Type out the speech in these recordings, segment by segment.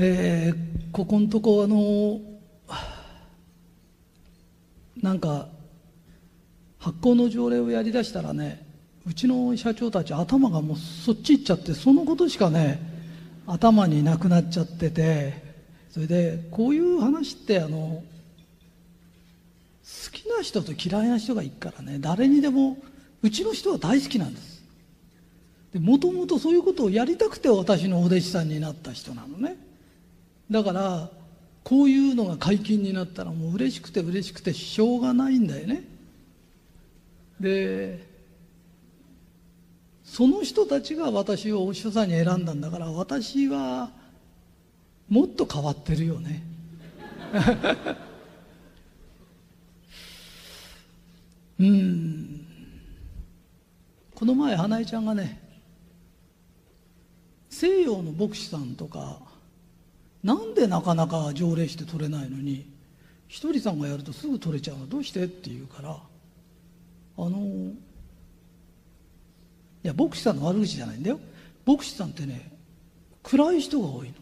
えー、ここのとこあのなんか発行の条例をやりだしたらねうちの社長たち頭がもうそっち行っちゃってそのことしかね頭になくなっちゃっててそれでこういう話ってあの好きな人と嫌いな人がいるからね誰にでもうちの人は大好きなんです。もともとそういうことをやりたくて私のお弟子さんになった人なのね。だからこういうのが解禁になったらもう嬉しくて嬉しくてしょうがないんだよね。でその人たちが私をお師匠さんに選んだんだから私はもっと変わってるよね。うん。この前花江ちゃんがね西洋の牧師さんとかなんでなかなか条例して取れないのにひとりさんがやるとすぐ取れちゃうのどうして？って言うからあのいや牧師さんの悪口じゃないんだよ。牧師さんってね暗い人が多い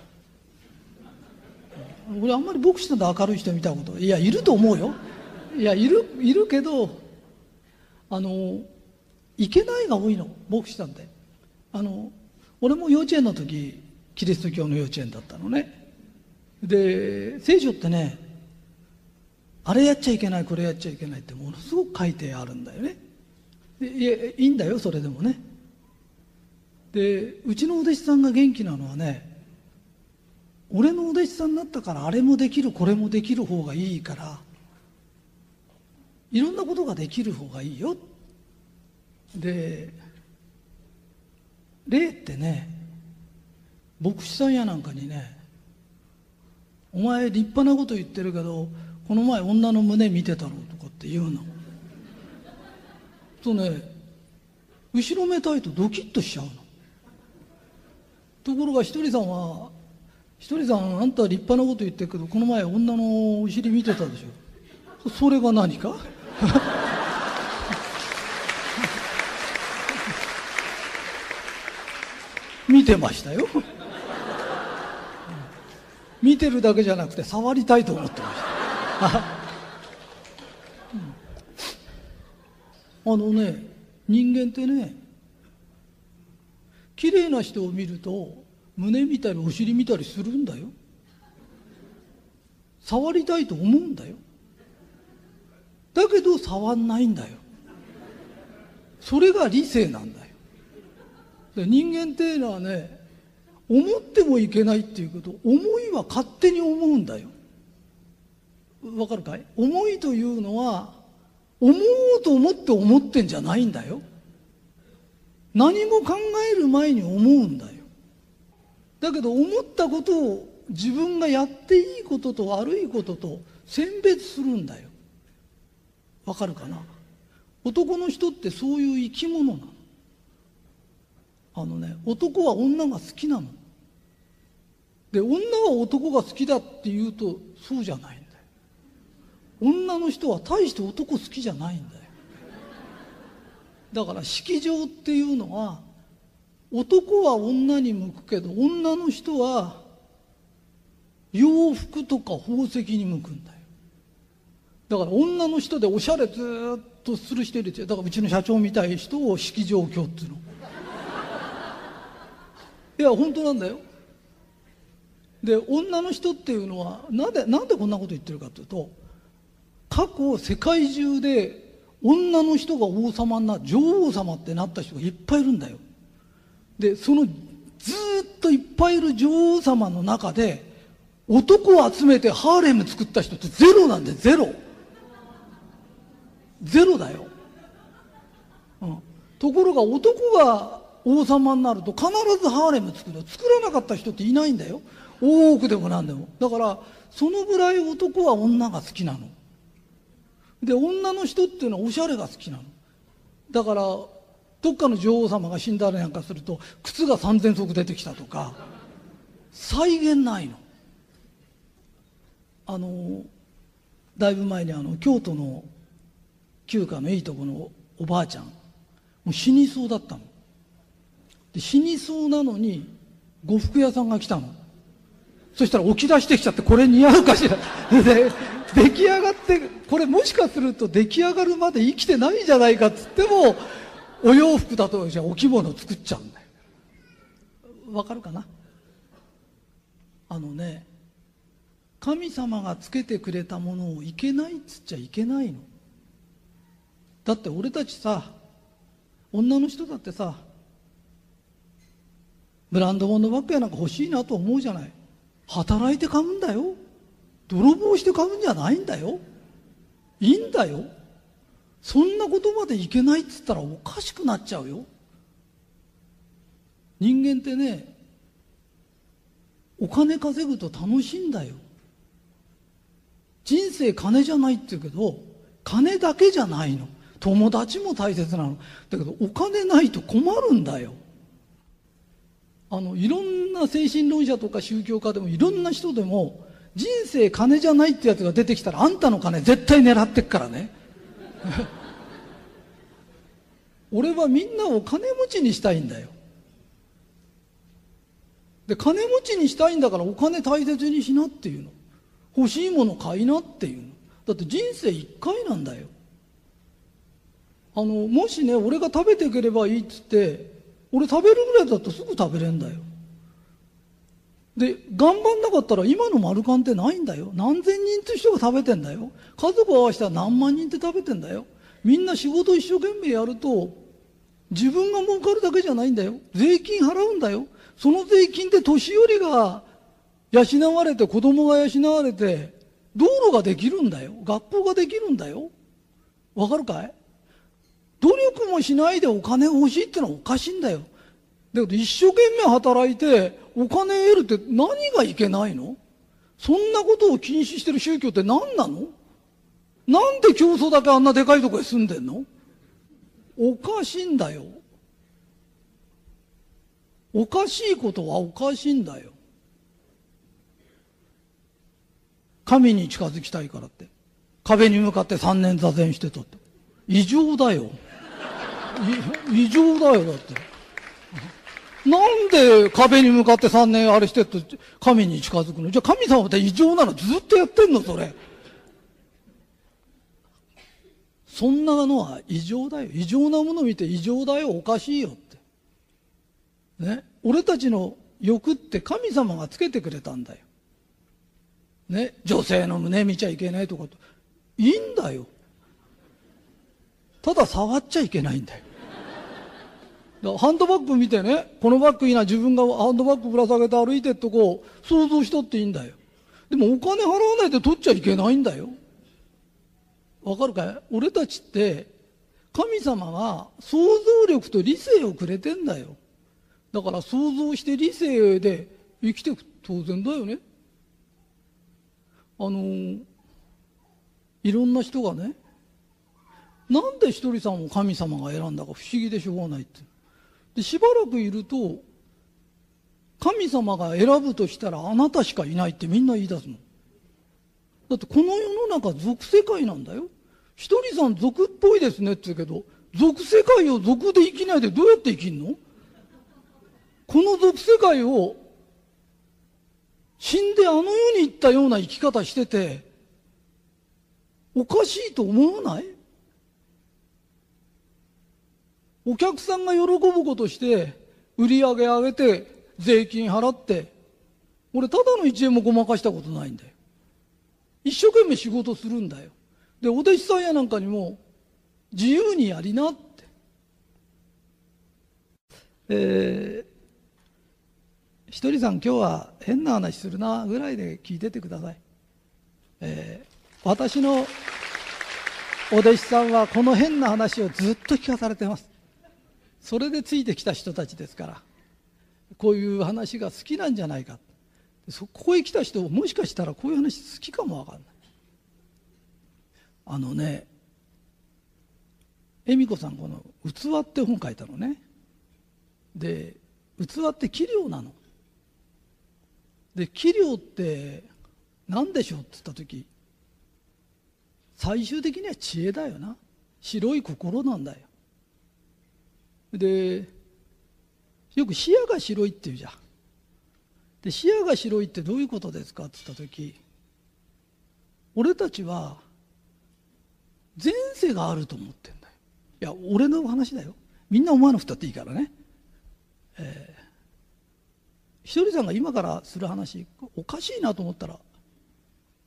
の。俺あんまり牧師さんで明るい人見たこといやいると思うよ。いやいるいるけどあのいけないが多いの牧師さんって。あの俺も幼稚園の時キリスト教の幼稚園だったのね。で聖書ってねあれやっちゃいけないこれやっちゃいけないってものすごく書いてあるんだよね。いやいいんだよそれでもね。でうちのお弟子さんが元気なのはね俺のお弟子さんになったからあれもできるこれもできる方がいいからいろんなことができる方がいいよ。で霊ってね牧師さんやなんかにね「お前立派なこと言ってるけどこの前女の胸見てたろ」とかって言うの。とね後ろめたいとドキッとしちゃうの。ところがひとりさんはひとりさんあんた立派なこと言ってるけどこの前女のお尻見てたでしょ。それが何か？見てましたよ。見てるだけじゃなくて触りたいと思ってました。あのね人間ってね綺麗な人を見ると胸見たりお尻見たりするんだよ。触りたいと思うんだよ。だけど触んないんだよ。それが理性なんだよ。人間っていうのはね思ってもいけないっていうこと思いは勝手に思うんだよ。わかるかい？思いというのは思おうと思って思ってんじゃないんだよ。何も考える前に思うんだよ。だけど思ったことを自分がやっていいことと悪いことと選別するんだよ。わかるかな？男の人ってそういう生き物なの。あのね男は女が好きなの。で女は男が好きだって言うとそうじゃないんだよ。女の人は大して男好きじゃないんだよ。だから式場っていうのは男は女に向くけど女の人は洋服とか宝石に向くんだよ。だから女の人でおしゃれずっとする人いるだからうちの社長みたい人を式場教っていうの。いや本当なんだよ。で女の人っていうのはなんでなんでこんなこと言ってるかというと過去世界中で女の人が王様な女王様ってなった人がいっぱいいるんだよ。でそのずっといっぱいいる女王様の中で男を集めてハーレム作った人ってゼロなんでゼロ。ゼロだよ、うん、ところが男が王様になると必ずハーレム作る。作らなかった人っていないんだよ。大奥でも何でも。だからそのぐらい男は女が好きなの。で女の人っていうのはおしゃれが好きなの。だからどっかの女王様が死んだりなんかすると靴が3,000足出てきたとか再現ないの。あのだいぶ前にあの京都の旧家のいいとこのおばあちゃんもう死にそうだったの。で死にそうなのに呉服屋さんが来たのそしたら起き出してきちゃって、これ似合うかしら。で、出来上がって、これもしかすると出来上がるまで生きてないんじゃないかっつっても、お洋服だと、じゃあお着物作っちゃうんだよ。わかるかな？あのね、神様がつけてくれたものをいけないっつっちゃいけないの。だって俺たちさ、女の人だってさ、ブランド物ばっかりなんか欲しいなと思うじゃない。働いて買うんだよ。泥棒して買うんじゃないんだよ。いいんだよ。そんなことまでいけないっつったらおかしくなっちゃうよ。人間ってね、お金稼ぐと楽しいんだよ。人生金じゃないって言うけど、金だけじゃないの。友達も大切なの。だけどお金ないと困るんだよ。あの、いろんな精神論者とか宗教家でもいろんな人でも、人生金じゃないってやつが出てきたらあんたの金絶対狙ってっからね。俺はみんなを金持ちにしたいんだよ。で、金持ちにしたいんだからお金大切にしなっていうの。欲しいもの買いなっていうの。だって人生一回なんだよ。あの、もしね、俺が食べていければいいっつって、俺食べるぐらいだったらすぐ食べれんだよ。で、頑張んなかったら今の丸ンってないんだよ。何千人って人が食べてんだよ。家族合わせたら何万人って食べてんだよ。みんな仕事一生懸命やると、自分が儲かるだけじゃないんだよ。税金払うんだよ。その税金で年寄りが養われて、子供が養われて、道路ができるんだよ。学校ができるんだよ。わかるかい？努力もしないでお金欲しいってのはおかしいんだよ。だけど一生懸命働いてお金得るって何がいけないの？そんなことを禁止してる宗教って何なの？なんで競争だけあんなでかいとこへ住んでんの？おかしいんだよ。おかしいことはおかしいんだよ。神に近づきたいからって。壁に向かって三年座禅してたって。異常だよ。異常だよ、だって。なんで壁に向かって3年あれしてって神に近づくの？じゃあ神様って異常なの？ずっとやってんのそれ。そんなのは異常だよ。異常なもの見て異常だよ、おかしいよって。ね？俺たちの欲って神様がつけてくれたんだよ。ね？女性の胸見ちゃいけないとかと。いいんだよ。ただ触っちゃいけないんだよ。ハンドバッグ見てね、このバッグいいな、自分がハンドバッグぶら下げて歩いてっとこう、想像しとっていいんだよ。でもお金払わないで取っちゃいけないんだよ。わかるかい？俺たちって、神様が想像力と理性をくれてんだよ。だから想像して理性で生きていく当然だよね。あのいろんな人がね、なんでひとりさんを神様が選んだか不思議でしょうがないって。で、しばらくいると、神様が選ぶとしたらあなたしかいないってみんな言い出すの。だってこの世の中俗世界なんだよ。ひとりさん俗っぽいですねって言うけど、俗世界を俗で生きないでどうやって生きんの？この俗世界を死んであの世に行ったような生き方してて、おかしいと思わない？お客さんが喜ぶことして売り上げ上げて税金払って俺ただの1円もごまかしたことないんだよ。一生懸命仕事するんだよ。でお弟子さんやなんかにも自由にやりなって。えー、ひとりさん今日は変な話するなぐらいで聞いててください、えー、私のお弟子さんはこの変な話をずっと聞かされてます。それでついてきた人たちですからこういう話が好きなんじゃないか。そこへ来た人もしかしたらこういう話好きかもわかんない。あのね恵美子さんこの「器」って本書いたのね。で器って器量なの。で器量って何でしょうって言った時最終的には知恵だよな。白い心なんだよ。でよく視野が白いっていうじゃん。で視野が白いってどういうことですかって言った時俺たちは前世があると思ってんだよ。いや俺の話だよ。みんな思わなくたっていいからね、えー、ひとりさんが今からする話おかしいなと思ったら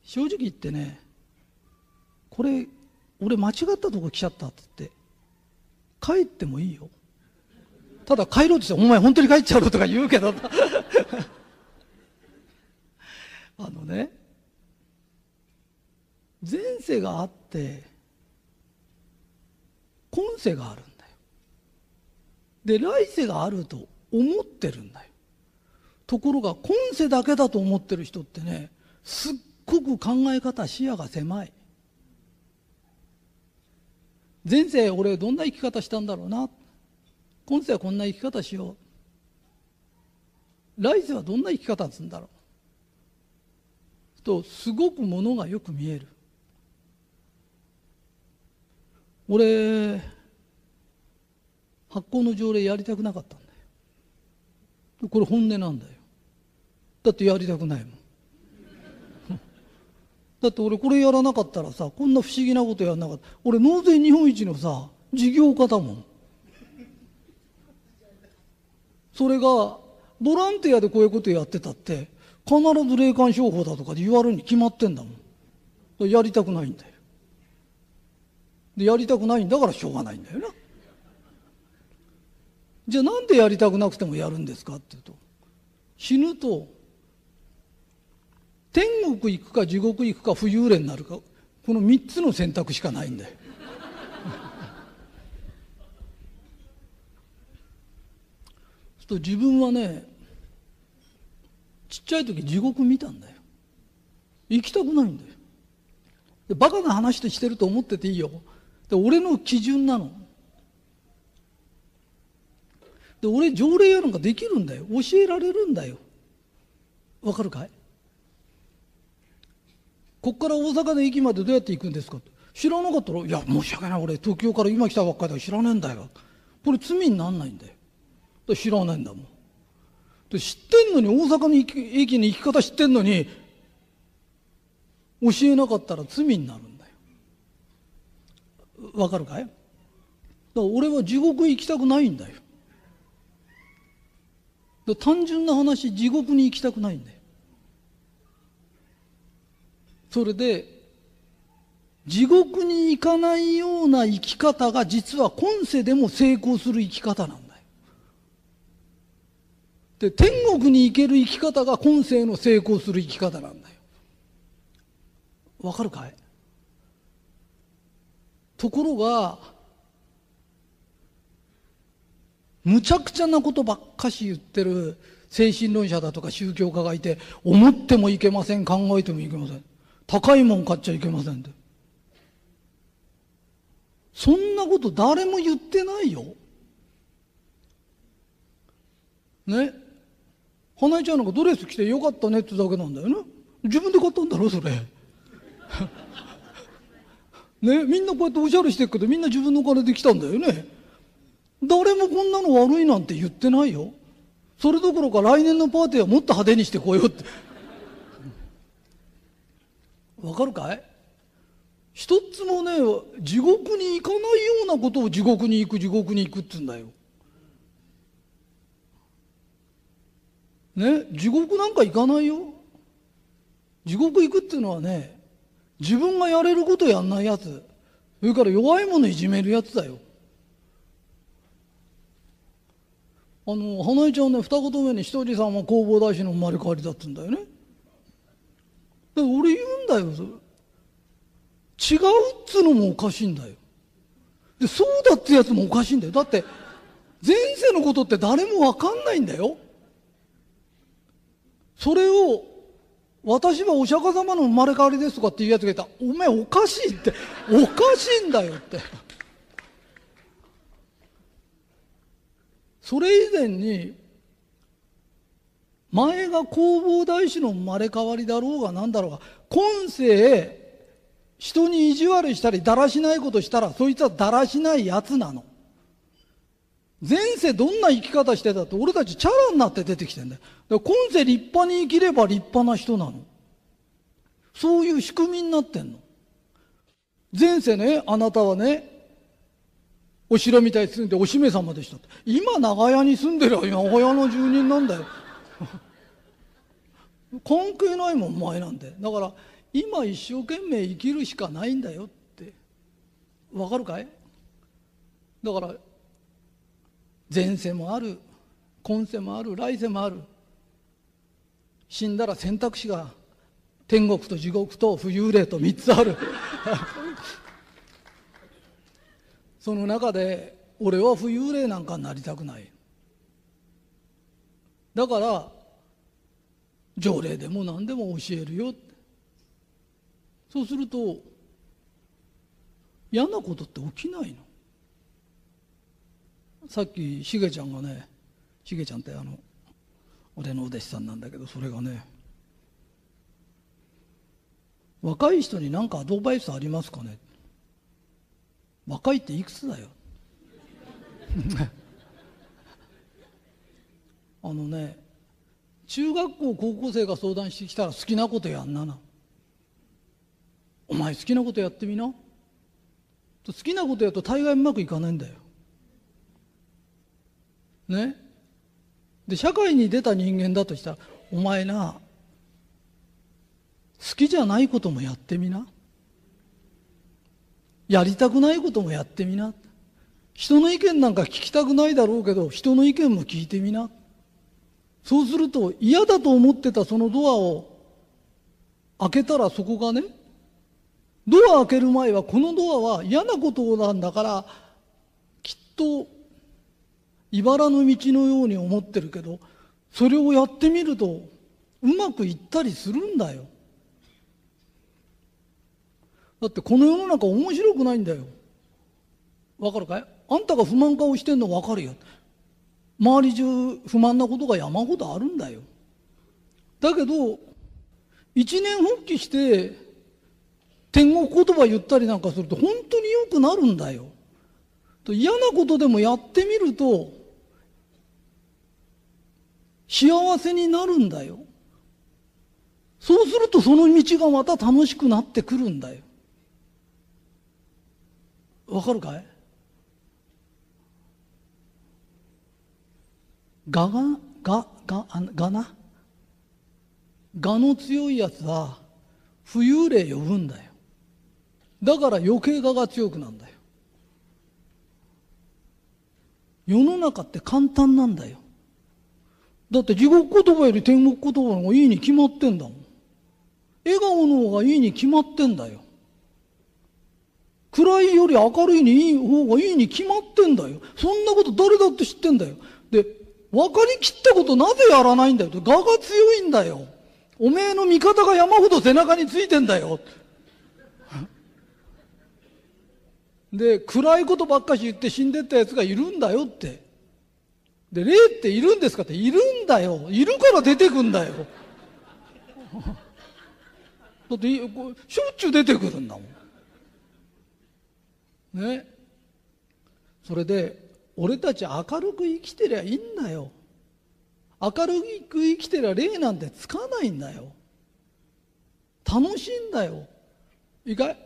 正直言ってねこれ俺間違ったとこ来ちゃったって言って帰ってもいいよ。ただ帰ろうとして「お前本当に帰っちゃうの?」とか言うけど あのね前世があって今世があるんだよ。で来世があると思ってるんだよ。ところが今世だけだと思ってる人ってねすっごく考え方視野が狭い。前世俺どんな生き方したんだろうな今世はこんな生き方しよう。来世はどんな生き方するんだろう。とすごくものがよく見える。俺発行の条例やりたくなかったんだよ。これ本音なんだよ。だってやりたくないもん。だって俺これやらなかったらさこんな不思議なことやらなかった。俺納税日本一のさ事業家だもん。それがボランティアでこういうことやってたって必ず霊感商法だとかで言われるに決まってんだもん。やりたくないんだよ。でやりたくないんだからしょうがないんだよな。じゃあなんでやりたくなくてもやるんですかっていうと死ぬと天国行くか地獄行くか浮遊霊になるかこの3つの選択しかないんだよ。と自分はねちっちゃい時地獄見たんだよ。行きたくないんだよ。でバカな話としてると思ってていいよ。で俺の基準なの。で俺条例やるのができるんだよ。教えられるんだよ。わかるかい？こっから大阪の駅までどうやって行くんですか？知らなかったら「いや申し訳ない。俺東京から今来たばっかりだから知らねえんだよ」これ罪になんないんだよ。知らないんだもん。で知ってんのに大阪の駅に行き方知ってんのに教えなかったら罪になるんだよ。わかるかい？だから俺は地獄行きたくないんだよ。単純な話地獄に行きたくないんだよ。それで地獄に行かないような生き方が実は今世でも成功する生き方なんだで天国に行ける生き方が今世の成功する生き方なんだよ。わかるかい？ところがむちゃくちゃなことばっかし言ってる精神論者だとか宗教家がいて思ってもいけません考えてもいけません。高いもん買っちゃいけませんって。そんなこと誰も言ってないよ。ね？花江ちゃんなんかドレス着てよかったねってだけなんだよね自分で買ったんだろそれ。ねみんなこうやっておしゃれしてるけどみんな自分のお金で来たんだよね。誰もこんなの悪いなんて言ってないよ。それどころか来年のパーティーはもっと派手にしてこようって。わかるかい？一つもね地獄に行かないようなことを地獄に行く地獄に行くって言うんだよ。ね地獄なんか行かないよ。地獄行くっていうのはね自分がやれることやんないやつそれから弱いものいじめるやつだよ。あの花江ちゃんね二言目にひとりさんは弘法大師の生まれ変わりだって言うんだよね。俺言うんだよ違うっつうのもおかしいんだよでそうだってやつもおかしいんだよだって前世のことって誰も分かんないんだよそれを私はお釈迦様の生まれ変わりですとかっていうやつがいた。らお前おかしいって。おかしいんだよって。それ以前に前が弘法大師の生まれ変わりだろうが何だろうが今世人に意地悪したりだらしないことしたらそいつはだらしないやつなの。前世どんな生き方してたって俺たちチャラになって出てきてんだよ。だから今世立派に生きれば立派な人なの。そういう仕組みになってんの。前世ね、あなたはね、お城みたいに住んでお姫様でしたって。今長屋に住んでるよ。長屋の住人なんだよ。関係ないもん、お前なんて。だから、今一生懸命生きるしかないんだよって。わかるかい？だから、前世もある、今世もある、来世もある。死んだら選択肢が天国と地獄と浮遊霊と3つある。その中で俺は浮遊霊なんかになりたくないだから条例でも何でも教えるよそうすると嫌なことって起きないのさっきしげちゃんがねしげちゃんってあの俺のお弟子さんなんだけどそれがね若い人に何かアドバイスありますかね？若いっていくつだよ？あのね中学校高校生が相談してきたら好きなことやんなな。お前好きなことやってみな。好きなことやると大概うまくいかないんだよ。ね。で社会に出た人間だとしたらお前な好きじゃないこともやってみな。やりたくないこともやってみな。人の意見なんか聞きたくないだろうけど人の意見も聞いてみな。そうすると嫌だと思ってたそのドアを開けたらそこがねドア開ける前はこのドアは嫌なことなんだからきっと茨の道のように思ってるけどそれをやってみるとうまくいったりするんだよ。だってこの世の中面白くないんだよ。わかるかい？あんたが不満顔してんのわかるよ。周り中不満なことが山ほどあるんだよ。だけど一年復帰して天国言葉言ったりなんかすると本当に良くなるんだよ。嫌なことでもやってみると幸せになるんだよそうするとその道がまた楽しくなってくるんだよわかるかい？がが、が、が、がな？がの強いやつは浮遊霊呼ぶんだよ。だから余計我が強くなんだよ。世の中って簡単なんだよ。だって地獄言葉より天国言葉の方がいいに決まってんだもん。笑顔の方がいいに決まってんだよ。暗いより明るいにいい方がいいに決まってんだよ。そんなこと誰だって知ってんだよ。で、分かりきったことなぜやらないんだよ。我が強いんだよ。おめえの味方が山ほど背中についてんだよ。で、暗いことばっかし言って死んでった奴がいるんだよって。で、霊っているんですかって、いるんだよ。いるから出てくんだよ。だって、しょっちゅう出てくるんだもん。ね。それで俺たち明るく生きてりゃいいんだよ。明るく生きてりゃ霊なんてつかないんだよ。楽しいんだよ。いいかい？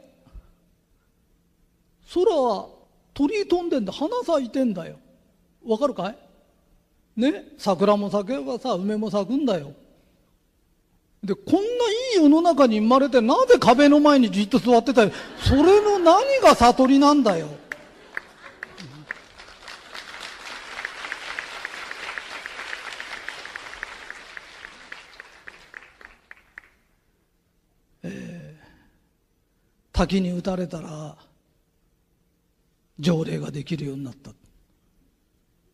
空は鳥飛んでんだ。花咲いてんだよ。わかるかい？ね桜も咲けばさ梅も咲くんだよ。でこんないい世の中に生まれてなぜ壁の前にじっと座ってたりそれの何が悟りなんだよ。え、滝に打たれたら条例ができるようになった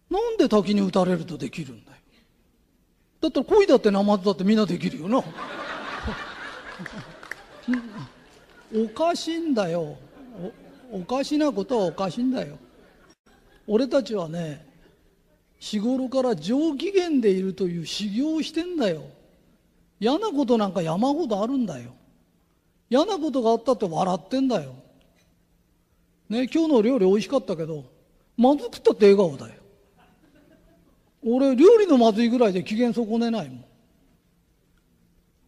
なんで滝に打たれるとできるんだよ。だったら恋だってナマズだってみんなできるよな。おかしいんだよ。おかしなことはおかしいんだよ。俺たちはね日頃から上機嫌でいるという修行をしてんだよ。嫌なことなんか山ほどあるんだよ。嫌なことがあったって笑ってんだよ。ね今日の料理美味しかったけどまずくったって笑顔だよ。俺料理のまずいぐらいで機嫌損ねないもん。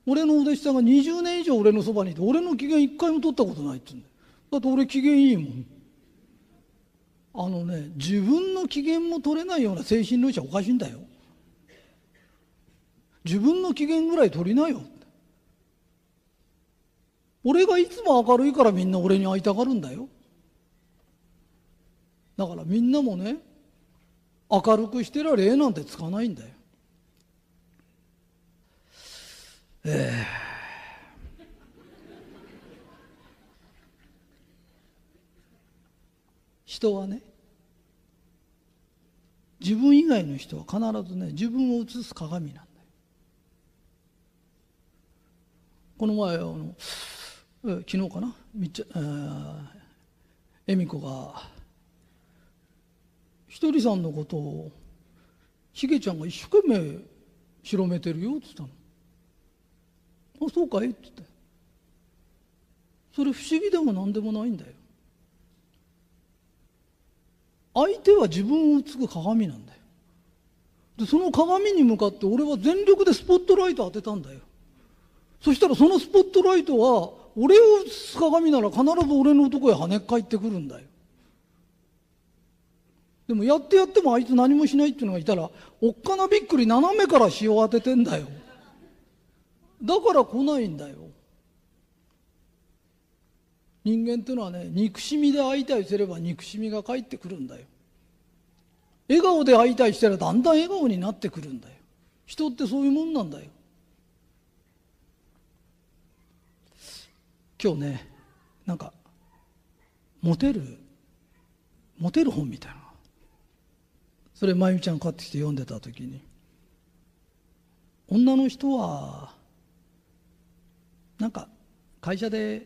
俺のお弟子さんが20年以上俺のそばにいて俺の機嫌一回も取ったことないって言うんだよ。だって俺機嫌いいもん。あのね自分の機嫌も取れないような精神論者おかしいんだよ。自分の機嫌ぐらい取りなよ俺がいつも明るいからみんな俺に会いたがるんだよ。だからみんなもね明るくしてら礼なんてつかないんだよ。ええ。人はね自分以外の人は必ずね自分を映す鏡なんだよ。この前あの昨日かな？みっちゃ恵美子がひとりさんのことをしげちゃんが一生懸命広めてるよって言ったの「あそうかい?」って言って。それ不思議でも何でもないんだよ。相手は自分を映す鏡なんだよ。でその鏡に向かって俺は全力でスポットライト当てたんだよ。そしたらそのスポットライトは俺を映す鏡なら必ず俺のとこへ跳ね返ってくるんだよ。でもやってやってもあいつ何もしないっていうのがいたらおっかなびっくり斜めから塩当ててんだよ。だから来ないんだよ。人間っていうのはね憎しみで会いたいすれば憎しみが返ってくるんだよ。笑顔で会いたいしたらだんだん笑顔になってくるんだよ。人ってそういうもんなんだよ。今日ねなんかモテる？モテる本みたいなそれ真由ちゃん買ってきて読んでた時に。女の人はなんか会社で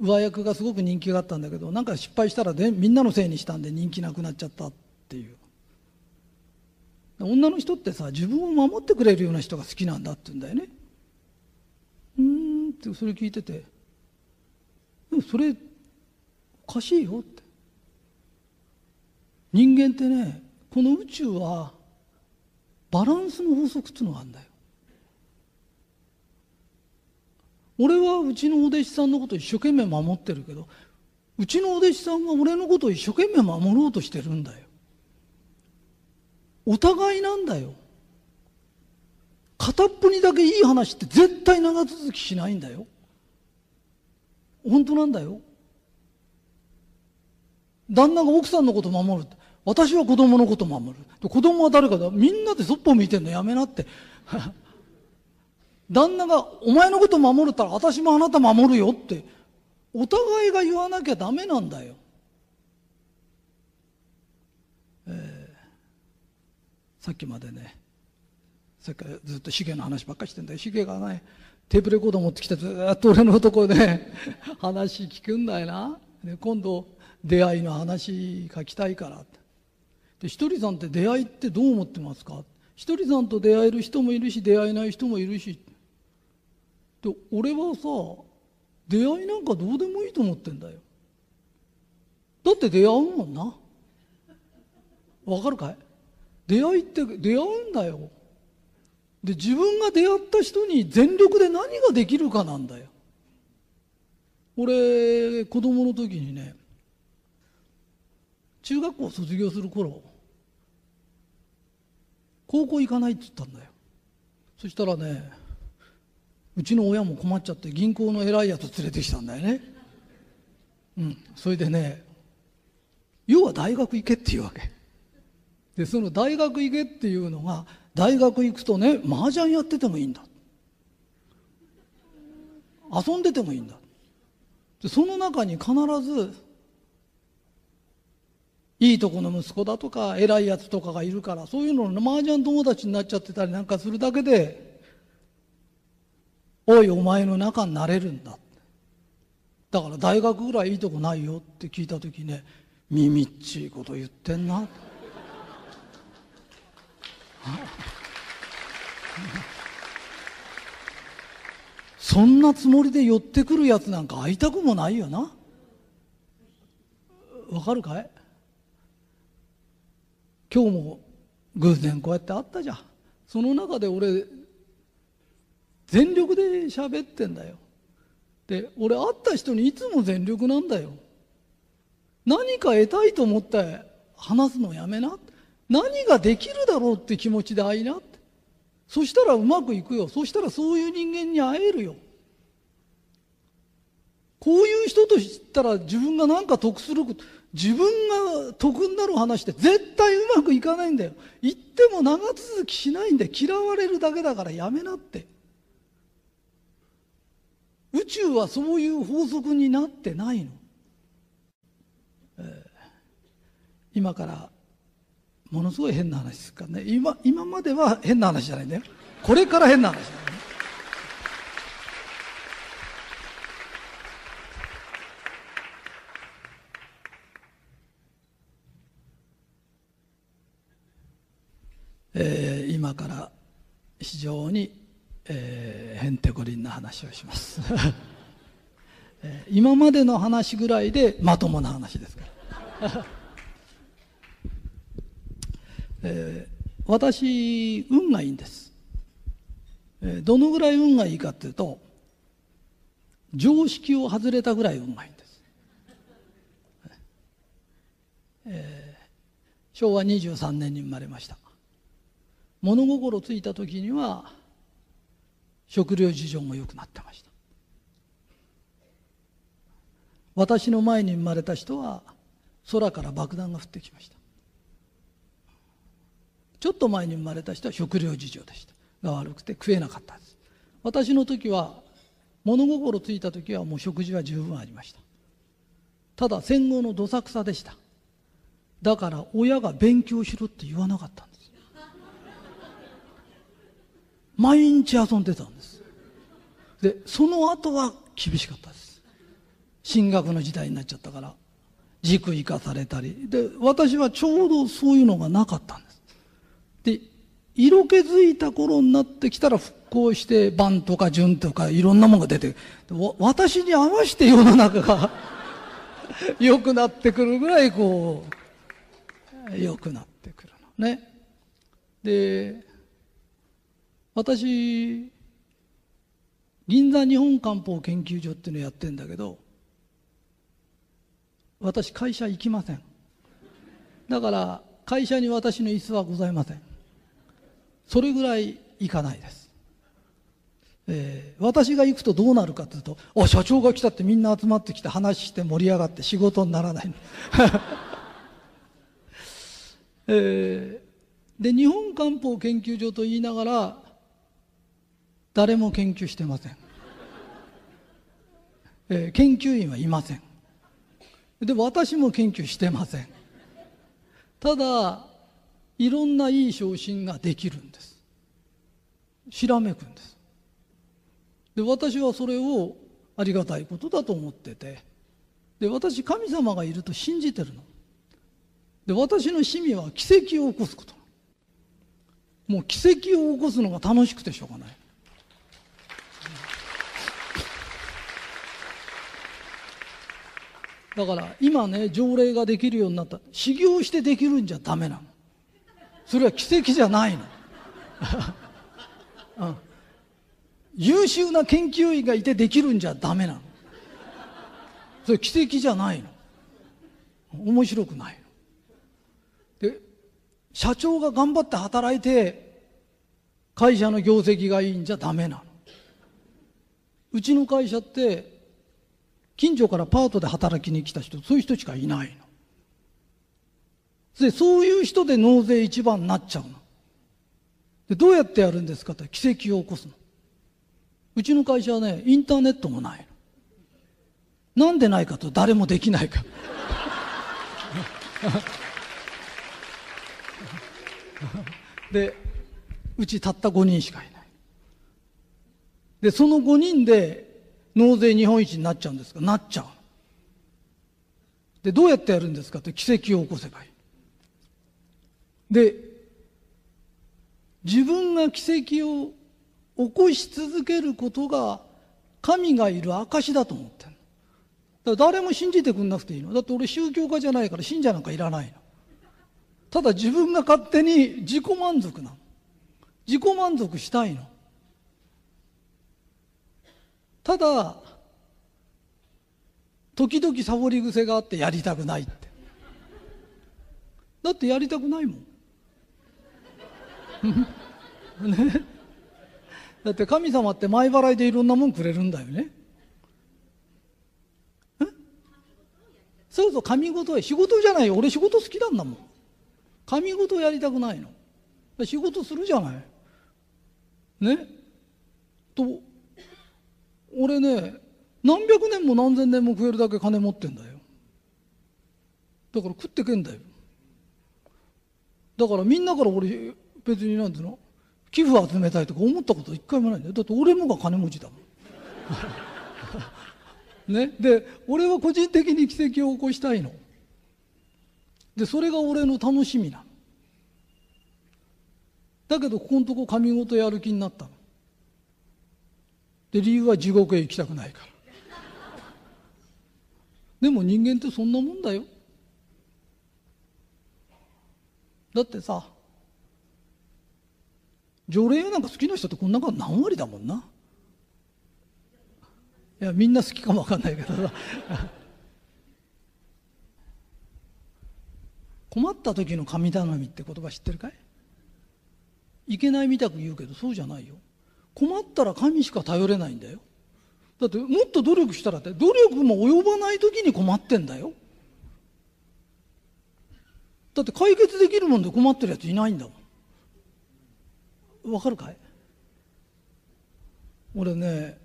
上役がすごく人気があったんだけどなんか失敗したらでみんなのせいにしたんで人気なくなっちゃったっていう。女の人ってさ自分を守ってくれるような人が好きなんだって言うんだよね。うんってそれ聞いてて。でもそれおかしいよって。人間ってねこの宇宙はバランスの法則っていうのがあるんだよ。俺はうちのお弟子さんのこと一生懸命守ってるけどうちのお弟子さんが俺のことを一生懸命守ろうとしてるんだよ。お互いなんだよ。片っぽにだけいい話って絶対長続きしないんだよ。本当なんだよ。旦那が奥さんのこと守るって。私は子供のこと守る。子供は誰かだ。みんなでそっぽ向いてんのやめなって。旦那がお前のこと守るったら私もあなた守るよって。お互いが言わなきゃダメなんだよ。えー、さっきまでねさっきからずっとシゲの話ばっかりしてんだよ。シゲがねテープレコード持ってきてずっと俺のとこで 話聞くんだよな。で今度出会いの話書きたいからでひとりさんって出会いってどう思ってますか？ひとりさんと出会える人もいるし出会えない人もいるし。で俺はさ出会いなんかどうでもいいと思ってんだよ。だって出会うもんな。わかるかい？出会いって出会うんだよ。で自分が出会った人に全力で何ができるかなんだよ。俺子供の時にね中学校卒業する頃高校行かないって言ったんだよ。そしたらねうちの親も困っちゃって銀行の偉いやつ連れてきたんだよね。うん。それでね要は大学行けっていうわけ。でその大学行けっていうのが大学行くとね麻雀やっててもいいんだ。遊んでてもいいんだ。でその中に必ずいいとこの息子だとか偉いやつとかがいるからそういうのの麻雀友達になっちゃってたりなんかするだけでおいお前の中になれるんだ。だから大学ぐらいいいとこないよって聞いた時ね耳っちいこと言ってんな。そんなつもりで寄ってくるやつなんか会いたくもないよな。わかるかい？今日も偶然こうやってあったじゃん。その中で俺全力で喋ってんだよ。で俺会った人にいつも全力なんだよ。何か得たいと思って話すのやめな。何ができるだろうって気持ちで会いなそしたらうまくいくよ。そしたらそういう人間に会えるよ。こういう人と知ったら自分が何か得すること。自分が得になる話って絶対うまくいかないんだよ。言っても長続きしないんで嫌われるだけだからやめなって。宇宙はそういう法則になってないの、えー、今からものすごい変な話ですからね。今今までは変な話じゃないんだよ。これから変な話だ。えー、今から非常に、えー、へんてこりんな話をします、えー、今までの話ぐらいでまともな話ですから、えー、私運がいいんです、えー、どのぐらい運がいいかっていうと常識を外れたぐらい運がいいんです、えー、昭和23年に生まれました。物心ついた時には食料事情も良くなってました。私の前に生まれた人は空から爆弾が降ってきました。ちょっと前に生まれた人は食料事情でした。が悪くて食えなかったです。私の時は物心ついた時はもう食事は十分ありました。ただ戦後のどさくさでした。だから親が勉強しろって言わなかったんです。毎日遊んでたんです。でその後は厳しかったです。進学の時代になっちゃったから塾行かされたり。で私はちょうどそういうのがなかったんです。で色気づいた頃になってきたら復興して番とか順とかいろんなものが出て私に合わせて世の中が 良くなってくるぐらいこう良くなってくるのね。で私銀座日本漢方研究所っていうのやってんだけど私会社行きません。だから会社に私の椅子はございません。それぐらい行かないです、えー、私が行くとどうなるかというと「あ社長が来た」ってみんな集まってきて話して盛り上がって仕事にならない。えー、で日本漢方研究所と言いながら誰も研究してません、えー、研究員はいません。で私も研究してません。ただいろんないい昇進ができるんです。ひらめくんです。で私はそれをありがたいことだと思ってて。で私神様がいると信じてるの。で私の趣味は奇跡を起こすこと。もう奇跡を起こすのが楽しくてしょうがない。だから今ね条例ができるようになった。修行してできるんじゃダメなの。それは奇跡じゃないの、うん、優秀な研究員がいてできるんじゃダメなの。それ奇跡じゃないの。面白くないの。で社長が頑張って働いて会社の業績がいいんじゃダメなの。うちの会社って近所からパートで働きに来た人そういう人しかいないの。でそういう人で納税一番になっちゃうの。でどうやってやるんですかって奇跡を起こすの。うちの会社はねインターネットもないの。なんでないかと誰もできないかでうちたった5人しかいない。でその5人で納税日本一になっちゃうんですか？なっちゃう。でどうやってやるんですか？って奇跡を起こせばいい。で自分が奇跡を起こし続けることが神がいる証だと思ってるだ誰も信じてくんなくていいの。だって俺宗教家じゃないから信者なんかいらないの。ただ自分が勝手に自己満足なの。自己満足したいの。ただ時々サボり癖があってやりたくないって。だってやりたくないもん。ね。だって神様って前払いでいろんなもんくれるんだよね。そうそう神事へ仕事じゃないよ。俺仕事好きなんだもん。神事やりたくないの。仕事するじゃない。ね？と俺ね何百年も何千年も食えるだけ金持ってんだよ。だから食ってけんだよ。だからみんなから俺別になんていうの寄付集めたいとか思ったこと一回もないんだよ。だって俺もが金持ちだもん。ね？で俺は個人的に奇跡を起こしたいの。でそれが俺の楽しみなの。だけどここのとこ神事やる気になったので理由は地獄へ行きたくないから。でも人間ってそんなもんだよ。だってさ条例なんか好きな人ってこんなこと何割だもんな。いやみんな好きかもわかんないけどさ。困った時の神頼みって言葉知ってるかい？いけないみたく言うけどそうじゃないよ。困ったら神しか頼れないんだよ。だってもっと努力したらって努力も及ばない時に困ってんだよ。だって解決できるもんで困ってるやついないんだもん。わかるかい？俺ね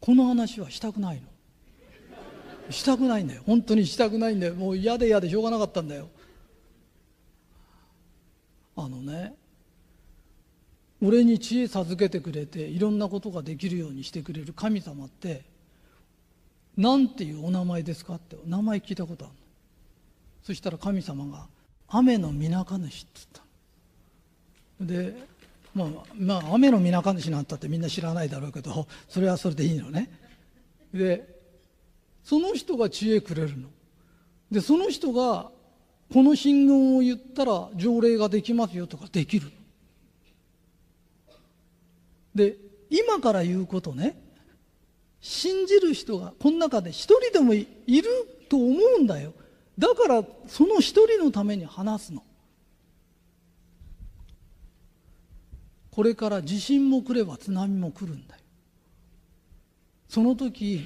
この話はしたくないの。したくないんだよ。本当にしたくないんだよ。もう嫌で嫌でしょうがなかったんだよ。あのね俺に知恵授けてくれていろんなことができるようにしてくれる神様って何ていうお名前ですかって名前聞いたことあるの？そしたら神様が「雨のみなか主」って言ったの。でまあ、まあ、雨のみなか主なんたってみんな知らないだろうけどそれはそれでいいのね。でその人が知恵くれるの。でその人がこの信言を言ったら条例ができますよとかできるで今から言うことね。信じる人がこの中で一人でもいると思うんだよ。だからその一人のために話すの。これから地震も来れば津波も来るんだよ。その時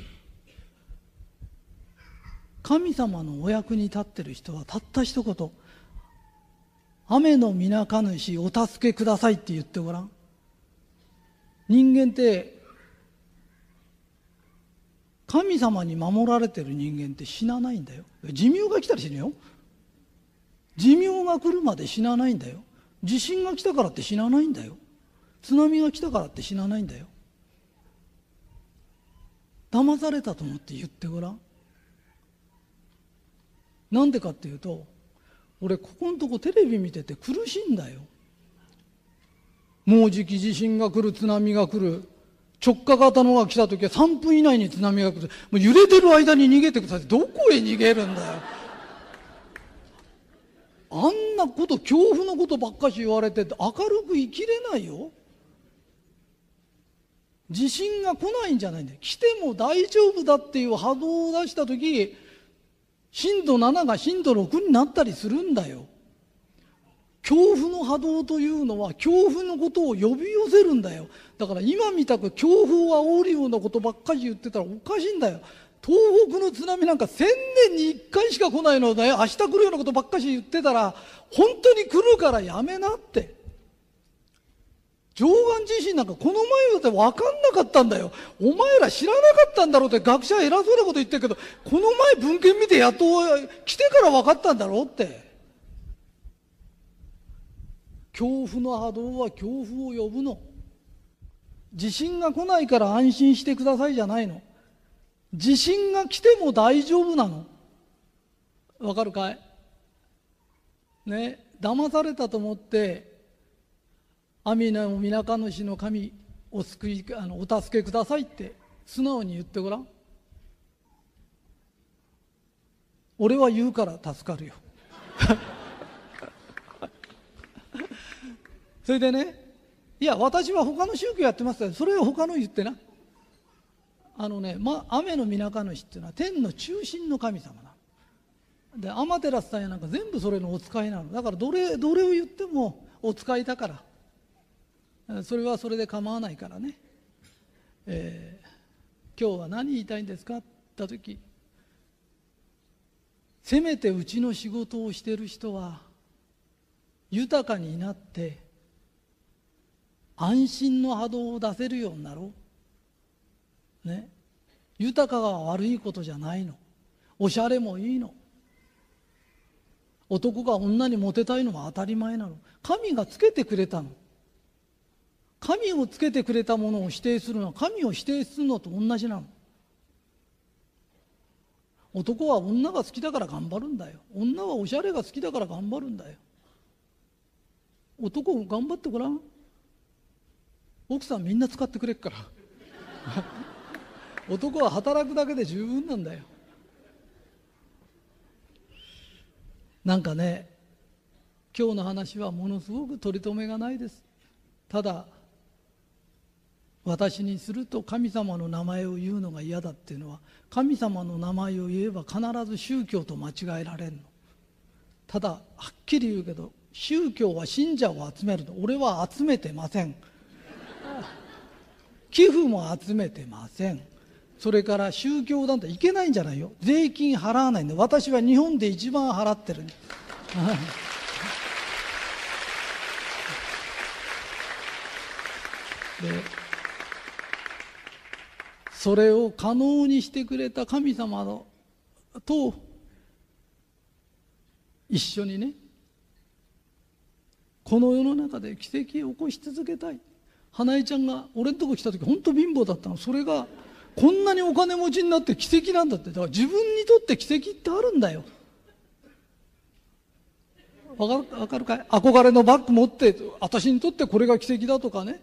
神様のお役に立ってる人はたった一言「雨のみなか主お助けください」って言ってごらん。人間って神様に守られてる人間って死なないんだよ。寿命が来たら死ぬよ。寿命が来るまで死なないんだよ。地震が来たからって死なないんだよ。津波が来たからって死なないんだよ。騙されたと思って言ってごらん。なんでかっていうと俺ここのとこテレビ見てて苦しいんだよ。もうじき地震が来る津波が来る。直下型のが来た時は3分以内に津波が来る。もう揺れてる間に逃げてください。どこへ逃げるんだよ。あんなこと恐怖のことばっかし言われて明るく生きれないよ。地震が来ないんじゃないんだよ。来ても大丈夫だっていう波動を出した時震度7が震度6になったりするんだよ。恐怖の波動というのは恐怖のことを呼び寄せるんだよ。だから今みたく恐怖を煽るようなことばっかり言ってたらおかしいんだよ。東北の津波なんか千年に一回しか来ないのだよ。明日来るようなことばっかり言ってたら本当に来るからやめなって。上岸地震なんかこの前だって分かんなかったんだよ。お前ら知らなかったんだろうって学者偉そうなこと言ってるけどこの前文献見てやっと来てから分かったんだろうって。恐怖の波動は恐怖を呼ぶの。地震が来ないから安心してくださいじゃないの。地震が来ても大丈夫なの。わかるかい？ね騙されたと思って阿弥陀みなか主の神お救いあのお助けくださいって素直に言ってごらん。俺は言うから助かるよ。それでねいや私は他の宗教やってますからそれは他の言ってな。あのね、ま、雨の皆か主っていうのは天の中心の神様なの。で天照さんやなんか全部それのお使いなの。だからどれどれを言ってもお使いだから。それはそれで構わないからね、えー、今日は何言いたいんですかって言った時せめてうちの仕事をしてる人は豊かになって安心の波動を出せるようになろう。ね。豊かが悪いことじゃないの。おしゃれもいいの。男が女にモテたいのは当たり前なの。神がつけてくれたの。神をつけてくれたものを否定するのは神を否定するのと同じなの。男は女が好きだから頑張るんだよ。女はおしゃれが好きだから頑張るんだよ。男頑張ってごらん。奥さんみんな使ってくれっから。男は働くだけで十分なんだよ。なんかね今日の話はものすごく取り留めがないです。ただ私にすると神様の名前を言うのが嫌だっていうのは神様の名前を言えば必ず宗教と間違えられるの。ただはっきり言うけど宗教は信者を集めるの。俺は集めてません。寄付も集めてません。それから宗教団体いけないんじゃないよ。税金払わないんで私は日本で一番払ってる。でそれを可能にしてくれた神様のと一緒にねこの世の中で奇跡を起こし続けたい。花江ちゃんが俺のとこ来た時本当貧乏だったの。それがこんなにお金持ちになって奇跡なんだって。だから自分にとって奇跡ってあるんだよ。わかるわかるかい？憧れのバッグ持って私にとってこれが奇跡だとかね。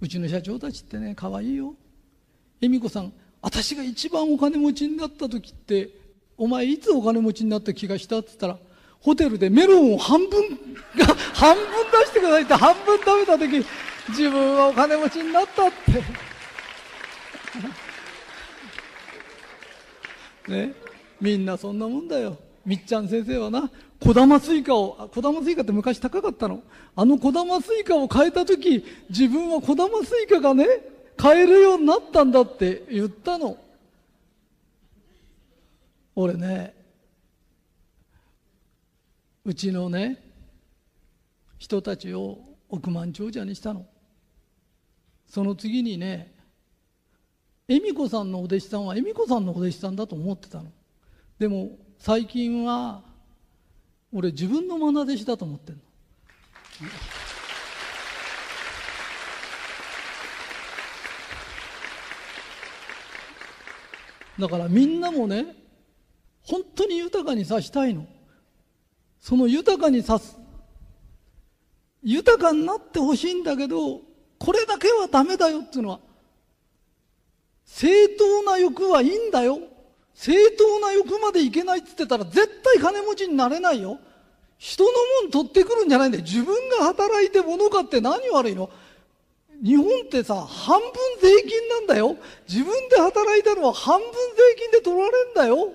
うちの社長たちってね可愛いよ。恵美子さん私が一番お金持ちになった時ってお前いつお金持ちになった気がした？って言ったらホテルでメロンを半分が 半分出してくださいって半分食べた時自分はお金持ちになったって ねみんなそんなもんだよみっちゃん先生はな小玉スイカを、小玉スイカって昔高かったの。あの小玉スイカを買えた時、自分は小玉スイカがね、買えるようになったんだって言ったの。俺ね、うちのね、人たちを億万長者にしたの。その次にね、恵美子さんのお弟子さんは恵美子さんのお弟子さんだと思ってたの。でも最近は俺自分の愛弟子だと思ってんの。だからみんなもね本当に豊かにさしたいのその豊かにさす豊かになってほしいんだけどこれだけはダメだよっていうのは正当な欲はいいんだよ正当な欲までいけないって言ってたら絶対金持ちになれないよ。人のもん取ってくるんじゃないんだよ。自分が働いて物買って何悪いの日本ってさ、半分税金なんだよ。自分で働いたのは半分税金で取られんだよ。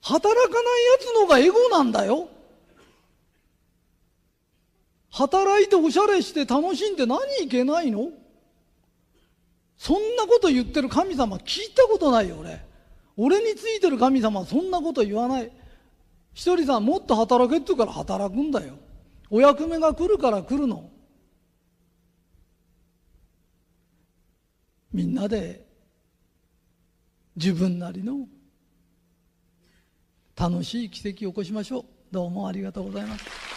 働かない奴のがエゴなんだよ。働いておしゃれして楽しんで何いけないの？そんなこと言ってる神様聞いたことないよ俺。俺についてる神様はそんなこと言わないひとりさんもっと働けって言うから働くんだよお役目が来るから来るのみんなで自分なりの楽しい奇跡を起こしましょう。どうもありがとうございます。